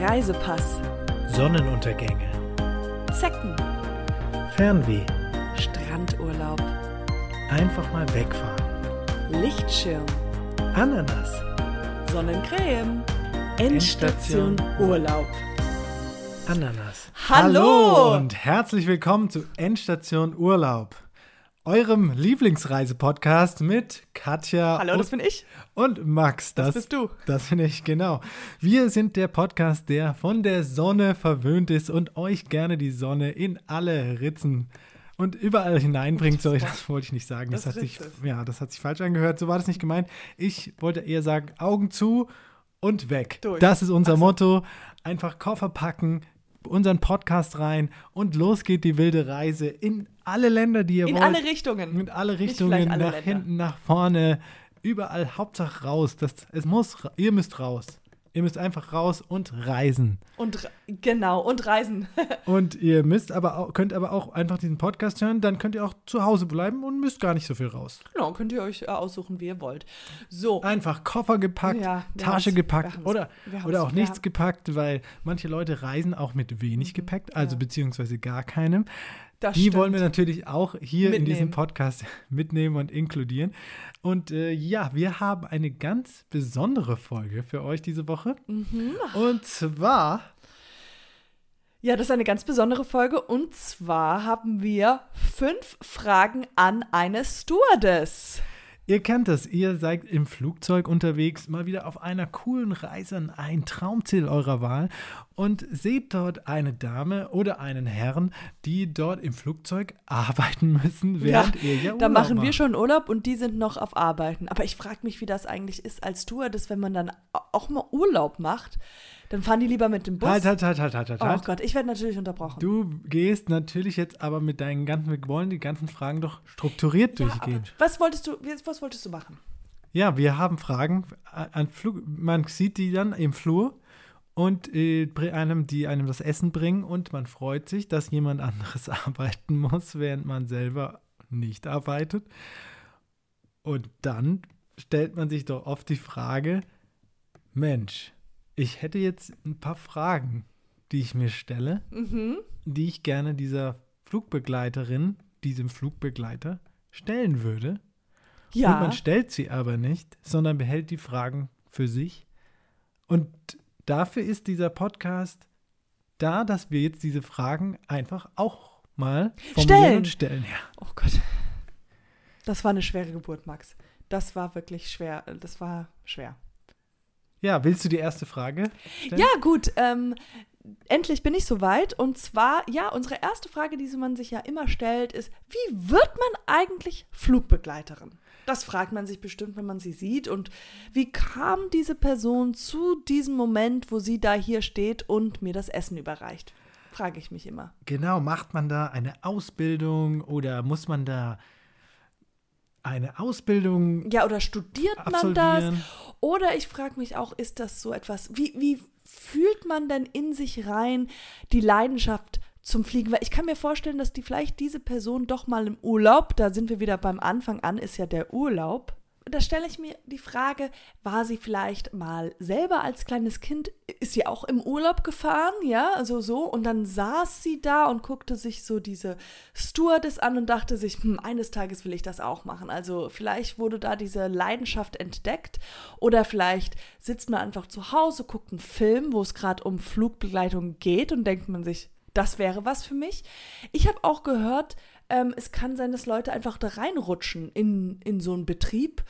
Reisepass, Sonnenuntergänge, Zecken, Fernweh, Strandurlaub, einfach mal wegfahren, Lichtschirm, Ananas, Sonnencreme, Endstation Urlaub. Ananas. Hallo! und herzlich willkommen zu Endstation Urlaub, eurem Lieblingsreisepodcast mit Katja Hallo, das bin ich. und Max. Das bist du. Das bin ich, genau. Wir sind der Podcast, der von der Sonne verwöhnt ist und euch gerne die Sonne in alle Ritzen und überall hineinbringt. Sorry, das wollte ich nicht sagen. Das, Das hat sich, ja, das hat sich falsch angehört. So war das nicht gemeint. Ich wollte eher sagen, Augen zu und weg. Durch. Das ist unser Ach so. Motto. Einfach Koffer packen, unseren Podcast rein und los geht die wilde Reise in alle Länder, die ihr In wollt. alle Richtungen. In alle Richtungen, alle nach Länder. hinten, nach vorne, überall, Hauptsache raus. Das, es muss, ihr müsst raus. Ihr müsst einfach raus und reisen. Und genau, und Reisen. Und ihr müsst aber auch, könnt aber auch einfach diesen Podcast hören, dann könnt ihr auch zu Hause bleiben und müsst gar nicht so viel raus. genau, könnt ihr euch äh, aussuchen, wie ihr wollt. So, Einfach Koffer gepackt, Ja, Tasche gepackt oder, oder auch nichts gepackt, weil manche Leute reisen auch mit wenig Gepäck, also ja. beziehungsweise gar keinem. Das Die stimmt. wollen wir natürlich auch hier in diesem Mitnehmen. Podcast mitnehmen und inkludieren. Und äh, ja, wir haben eine ganz besondere Folge für euch diese Woche. Mhm. Und zwar, Ja, das ist eine ganz besondere Folge. Und zwar haben wir fünf Fragen an eine Stewardess. Ihr kennt das, ihr seid im Flugzeug unterwegs, mal wieder auf einer coolen Reise an ein Traumziel eurer Wahl und seht dort eine Dame oder einen Herrn, die dort im Flugzeug arbeiten müssen, während ihr ja Urlaub da machen wir macht. schon Urlaub und die sind noch auf Arbeiten. Aber ich frage mich, wie das eigentlich ist als Stewardess, wenn man dann auch mal Urlaub macht. Dann fahren die lieber mit dem Bus. Halt, halt, halt, halt, halt, halt. oh halt. Gott, ich werde natürlich unterbrochen. Du gehst natürlich jetzt aber mit deinen ganzen, wir wollen die ganzen Fragen doch strukturiert ja, durchgehen. was wolltest du, was wolltest du machen? Ja, wir haben Fragen an Flug, man sieht die dann im Flur und äh, einem, die einem das Essen bringen und man freut sich, dass jemand anderes arbeiten muss, während man selber nicht arbeitet. Und dann stellt man sich doch oft die Frage, Mensch, ich hätte jetzt ein paar Fragen, die ich mir stelle, Mhm. die ich gerne dieser Flugbegleiterin, diesem Flugbegleiter stellen würde. Und Ja, man stellt sie aber nicht, sondern behält die Fragen für sich. Und dafür ist dieser Podcast da, dass wir jetzt diese Fragen einfach auch mal Stellen. und stellen. Ja. oh Gott. Das war eine schwere Geburt, Max. Das war wirklich schwer. Das war schwer. Ja, willst du die erste Frage stellen? Ja, gut. Ähm, endlich bin ich soweit. Und zwar, ja, unsere erste Frage, die man sich ja immer stellt, ist, wie wird man eigentlich Flugbegleiterin? Das fragt man sich bestimmt, wenn man sie sieht. Und wie kam diese Person zu diesem Moment, wo sie da hier steht und mir das Essen überreicht? Frage ich mich immer. Genau, macht man da eine Ausbildung oder muss man da eine Ausbildung Ja, oder studiert man das? Oder ich frage mich auch, ist das so etwas, wie, wie fühlt man denn in sich rein die Leidenschaft zum Fliegen? Weil ich kann mir vorstellen, dass die vielleicht diese Person doch mal im Urlaub, da sind wir wieder beim Anfang an, ist ja der Urlaub. Da stelle ich mir die Frage, war sie vielleicht mal selber als kleines Kind, ist sie auch im Urlaub gefahren, ja, also so, und dann saß sie da und guckte sich so diese Stewardess an und dachte sich, hm, eines Tages will ich das auch machen. Also vielleicht wurde da diese Leidenschaft entdeckt oder vielleicht sitzt man einfach zu Hause, guckt einen Film, wo es gerade um Flugbegleitung geht und denkt man sich, das wäre was für mich. Ich habe auch gehört, ähm, es kann sein, dass Leute einfach da reinrutschen in, in so einen Betrieb,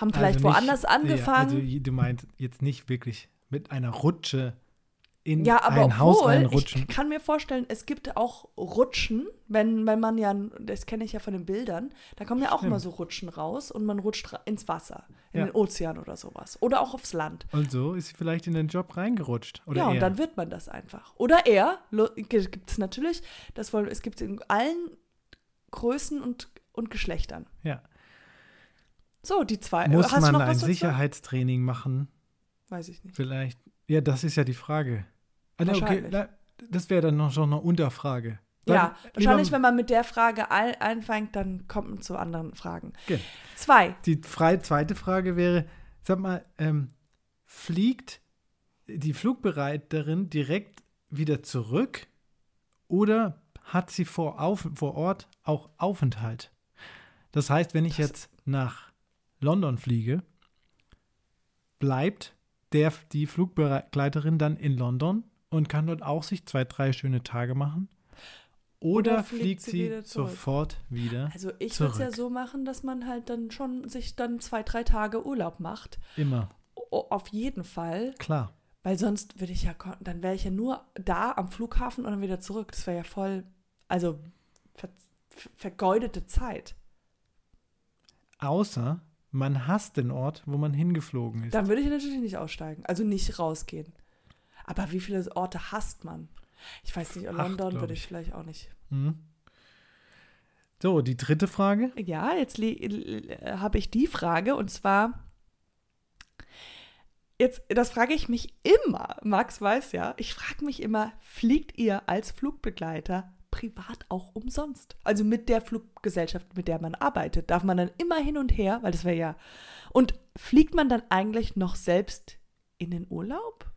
haben vielleicht Also nicht- woanders angefangen. Ja, also du meinst jetzt nicht wirklich mit einer Rutsche in Ja, aber ein Haus obwohl, reinrutschen. ich kann mir vorstellen, es gibt auch Rutschen, wenn, wenn man ja, das kenne ich ja von den Bildern, da kommen ja auch Stimmt. immer so Rutschen raus und man rutscht ins Wasser, in Ja. den Ozean oder sowas. Oder auch aufs Land. Und so ist sie vielleicht in den Job reingerutscht. Oder ja, und er. dann wird man das einfach. Oder er, gibt es natürlich, das wollen, es gibt in allen Größen und, und Geschlechtern. ja. So, die zwei. Muss Hast man ein was dazu? Sicherheitstraining machen? Weiß ich nicht. Vielleicht. Ja, das ist ja die Frage. Ne, okay, Wahrscheinlich. das wäre dann noch schon eine Unterfrage. Ja, Dann wahrscheinlich, lieber- wenn man mit der Frage ein, einfängt, dann kommt man zu anderen Fragen. Okay. Zwei. Die frei, zweite Frage wäre, sag mal, ähm, fliegt die Flugbereiterin direkt wieder zurück oder hat sie vor, auf, vor Ort auch Aufenthalt? Das heißt, wenn ich Das- jetzt nach London fliege, bleibt der, die Flugbegleiterin dann in London und kann dort auch sich zwei, drei schöne Tage machen? Oder, Oder fliegt, fliegt sie sie, wieder zurück? sofort wieder? Also ich würde es ja so machen, dass man halt dann schon sich dann zwei, drei Tage Urlaub macht. Immer, O auf jeden Fall. klar. Weil sonst würde ich ja, dann wäre ich ja nur da am Flughafen und dann wieder zurück. Das wäre ja voll, also vergeudete Zeit. Außer man hasst den Ort, wo man hingeflogen ist. Dann würde ich natürlich nicht aussteigen, also nicht rausgehen. Aber wie viele Orte hasst man? Ich weiß nicht, Acht, London glaub würde ich ich. vielleicht auch nicht. Hm. So, die dritte Frage. Ja, jetzt äh, habe ich die Frage und zwar, jetzt, das frage ich mich immer, Max weiß ja, ich frage mich immer, fliegt ihr als Flugbegleiter privat auch umsonst? Also mit der Fluggesellschaft, mit der man arbeitet, darf man dann immer hin und her, weil das wäre ja, und fliegt man dann eigentlich noch selbst in den Urlaub?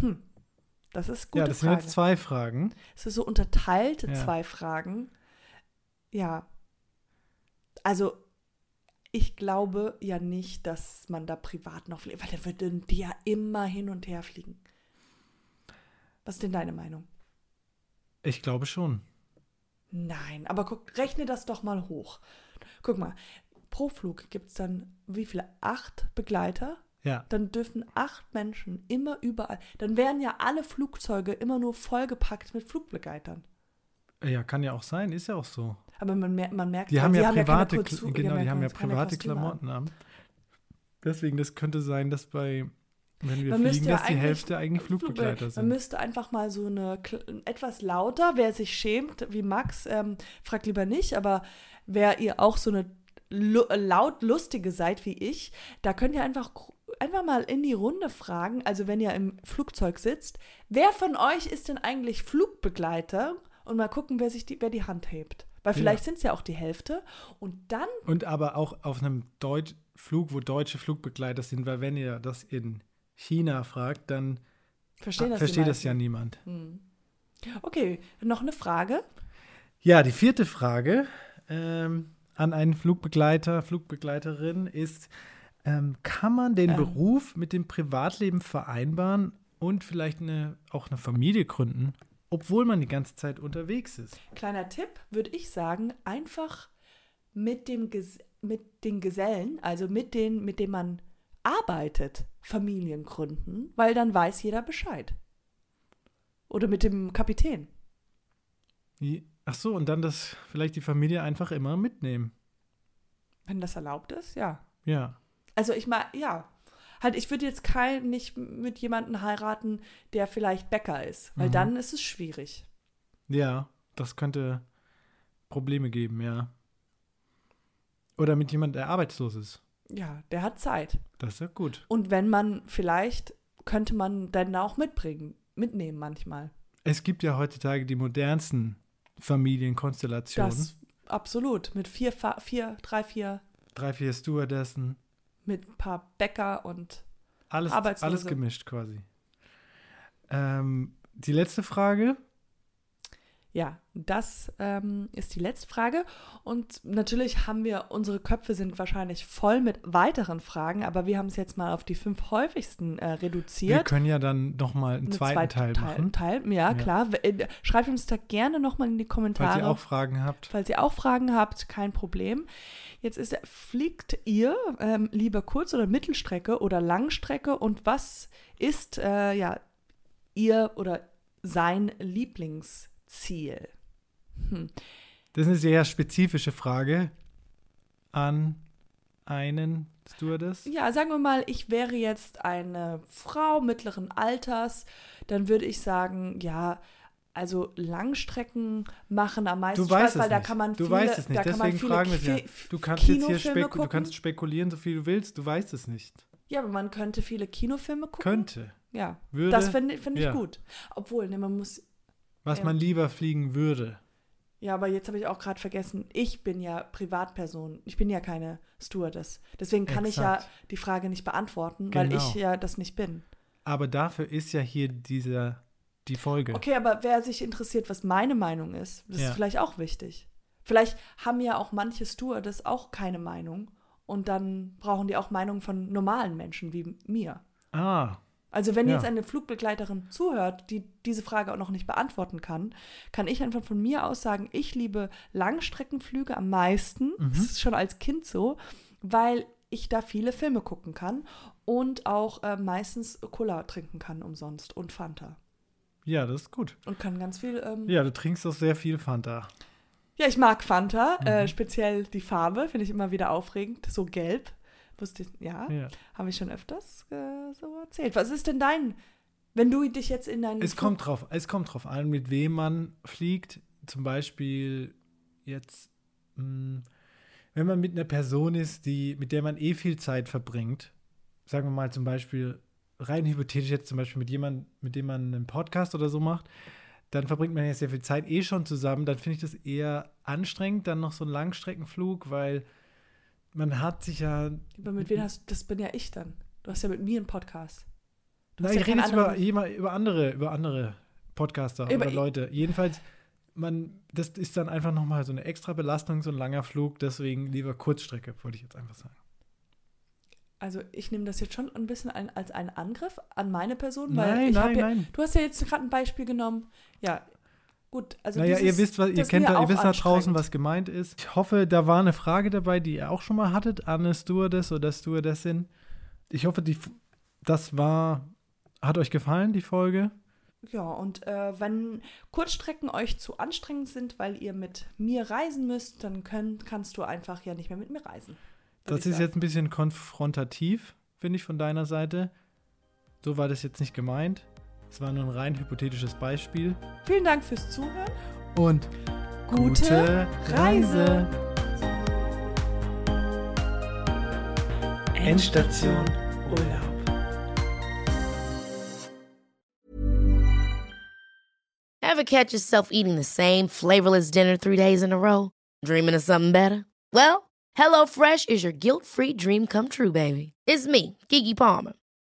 Hm, das ist eine ja, das sind Frage. jetzt zwei Fragen. Es ist so unterteilt, Ja. zwei Fragen. Ja. Also, ich glaube ja nicht, dass man da privat noch fliegt, weil würden die ja immer hin und her fliegen. Was ist denn deine Meinung? Ich glaube schon. Nein, aber guck, rechne das doch mal hoch. Guck mal, pro Flug gibt es dann wie viele? Acht Begleiter? Ja, Dann dürfen acht Menschen immer überall. Dann wären ja alle Flugzeuge immer nur vollgepackt mit Flugbegleitern. ja, kann ja auch sein, ist ja auch so. Aber man, mer man merkt, Die haben ja private, Kurz- Kl- genau, die haben ja private an. Klamotten an. Deswegen, das könnte sein, dass bei, wenn wir Man müsste fliegen, ja dass die Hälfte eigentlich Flugbegleiter Man sind. müsste einfach mal so eine etwas lauter, wer sich schämt, wie Max, ähm, fragt lieber nicht, aber wer ihr auch so eine laut lustige seid wie ich, da könnt ihr einfach einfach mal in die Runde fragen, also wenn ihr im Flugzeug sitzt, wer von euch ist denn eigentlich Flugbegleiter und mal gucken, wer sich die, wer die Hand hebt. Weil Ja. vielleicht sind es ja auch die Hälfte und dann Und aber auch auf einem Deutsch Flug, wo deutsche Flugbegleiter sind, weil wenn ihr das in China fragt, dann verstehen das die versteht das ja niemand. Hm. Okay, noch eine Frage. Ja, die vierte Frage ähm, an einen Flugbegleiter, Flugbegleiterin ist, ähm, kann man den Ähm. Beruf mit dem Privatleben vereinbaren und vielleicht eine, auch eine Familie gründen, obwohl man die ganze Zeit unterwegs ist? Kleiner Tipp, würde ich sagen, einfach mit, dem Ges mit den Gesellen, also mit denen, mit denen man arbeitet, Familien gründen, weil dann weiß jeder Bescheid. Oder mit dem Kapitän. Ach so, und dann das vielleicht die Familie einfach immer mitnehmen. Wenn das erlaubt ist, ja. Ja. Also ich meine, ja. Halt, ich würde jetzt kein, nicht mit jemandem heiraten, der vielleicht Bäcker ist, weil Mhm. dann ist es schwierig. Ja, das könnte Probleme geben, ja. Oder mit jemandem, der arbeitslos ist. Ja, der hat Zeit. Das ist ja gut. Und wenn man vielleicht, könnte man dann auch mitbringen, mitnehmen manchmal. Es gibt ja heutzutage die modernsten Familienkonstellationen. Das absolut. Mit vier, vier, drei, vier, Drei, vier Stewardessen. mit ein paar Bäcker und Alles, Arbeitslose. alles gemischt quasi. Ähm, die letzte Frage. Ja, das ähm, ist die letzte Frage. Und natürlich haben wir, unsere Köpfe sind wahrscheinlich voll mit weiteren Fragen, aber wir haben es jetzt mal auf die fünf häufigsten äh, Wir reduziert. können ja dann nochmal einen Eine zweiten zweite Teil machen, Teil, ja, Ja. klar. Äh, Schreibt uns da gerne nochmal in die Kommentare. falls ihr auch Fragen habt. Falls ihr auch Fragen habt, kein Problem. Jetzt ist, fliegt ihr ähm, lieber Kurz- oder Mittelstrecke oder Langstrecke und was ist äh, ja ihr oder sein Lieblingsziel? Hm. Das ist eine sehr spezifische Frage an einen Stewardess. Ja, sagen wir mal, ich wäre jetzt eine Frau mittleren Alters, dann würde ich sagen, ja, also Langstrecken machen am meisten Du weißt Spaß, weil da nicht. kann man du viele, weißt es nicht. Deswegen fragen wir ja. Du kannst jetzt hier spek du gucken. kannst spekulieren, so viel du willst. Du weißt es nicht. Ja, aber man könnte viele Kinofilme gucken. Könnte. Ja, Würde. das finde find ich ja. gut. Obwohl, ne, man muss. Was ja. man lieber fliegen würde. Ja, aber jetzt habe ich auch gerade vergessen, ich bin ja Privatperson. Ich bin ja keine Stewardess. Deswegen kann ich ja Exakt. die Frage nicht beantworten, weil Genau. ich ja das nicht bin. Aber dafür ist ja hier dieser, die Folge. Okay, aber wer sich interessiert, was meine Meinung ist, das Ja. ist vielleicht auch wichtig. Vielleicht haben ja auch manche Stewardess auch keine Meinung und dann brauchen die auch Meinungen von normalen Menschen wie mir. Ah, Also wenn Ja. jetzt eine Flugbegleiterin zuhört, die diese Frage auch noch nicht beantworten kann, kann ich einfach von mir aus sagen, ich liebe Langstreckenflüge am meisten. Mhm. Das ist schon als Kind so, weil ich da viele Filme gucken kann und auch äh, meistens Cola trinken kann umsonst und Fanta. ja, das ist gut. Und kann ganz viel. Ähm, Ja, du trinkst auch sehr viel Fanta. Ja, ich mag Fanta, Mhm. äh, speziell die Farbe, finde ich immer wieder aufregend. So gelb. Wusste ich, ja, Ja. habe ich schon öfters äh, so erzählt. Was ist denn dein, wenn du dich jetzt in deinen. Es kommt drauf, es kommt drauf an, mit wem man fliegt. Zum Beispiel jetzt, mh, wenn man mit einer Person ist, die, mit der man eh viel Zeit verbringt, sagen wir mal zum Beispiel, rein hypothetisch jetzt zum Beispiel mit jemandem, mit dem man einen Podcast oder so macht, dann verbringt man ja sehr viel Zeit eh schon zusammen. Dann finde ich das eher anstrengend, dann noch so einen Langstreckenflug, weil man hat sich ja Aber mit wem hast das bin ja ich dann. Du hast ja mit mir einen Podcast. Du Nein, hast ja ich rede jetzt über, über andere, über andere Podcaster Über- oder Leute. Jedenfalls, man, das ist dann einfach nochmal so eine extra Belastung, so ein langer Flug, deswegen lieber Kurzstrecke, wollte ich jetzt einfach sagen. Also ich nehme das jetzt schon ein bisschen ein, als einen Angriff an meine Person, weil Nein, ich nein, ja, nein. Du hast ja jetzt gerade ein Beispiel genommen. Ja, gut. Also naja, dieses, ihr wisst, was, ihr kennt, da, ihr wisst da draußen, was gemeint ist. Ich hoffe, da war eine Frage dabei, die ihr auch schon mal hattet, an eine Stewardess oder Stewardessin. Ich hoffe, die, das war, hat euch gefallen, die Folge. Ja, und äh, wenn Kurzstrecken euch zu anstrengend sind, weil ihr mit mir reisen müsst, dann können, kannst du einfach ja nicht mehr mit mir reisen. Das ist sagen. jetzt ein bisschen konfrontativ, finde ich, von deiner Seite. So war das jetzt nicht gemeint. Es war nur ein rein hypothetisches Beispiel. Vielen Dank fürs Zuhören. Und Gute Reise. Endstation Urlaub. Ever catch yourself eating the same flavorless dinner three days in a row? Dreaming of something better? Well, HelloFresh is your guilt free dream come true, baby. It's me, Gigi Palmer.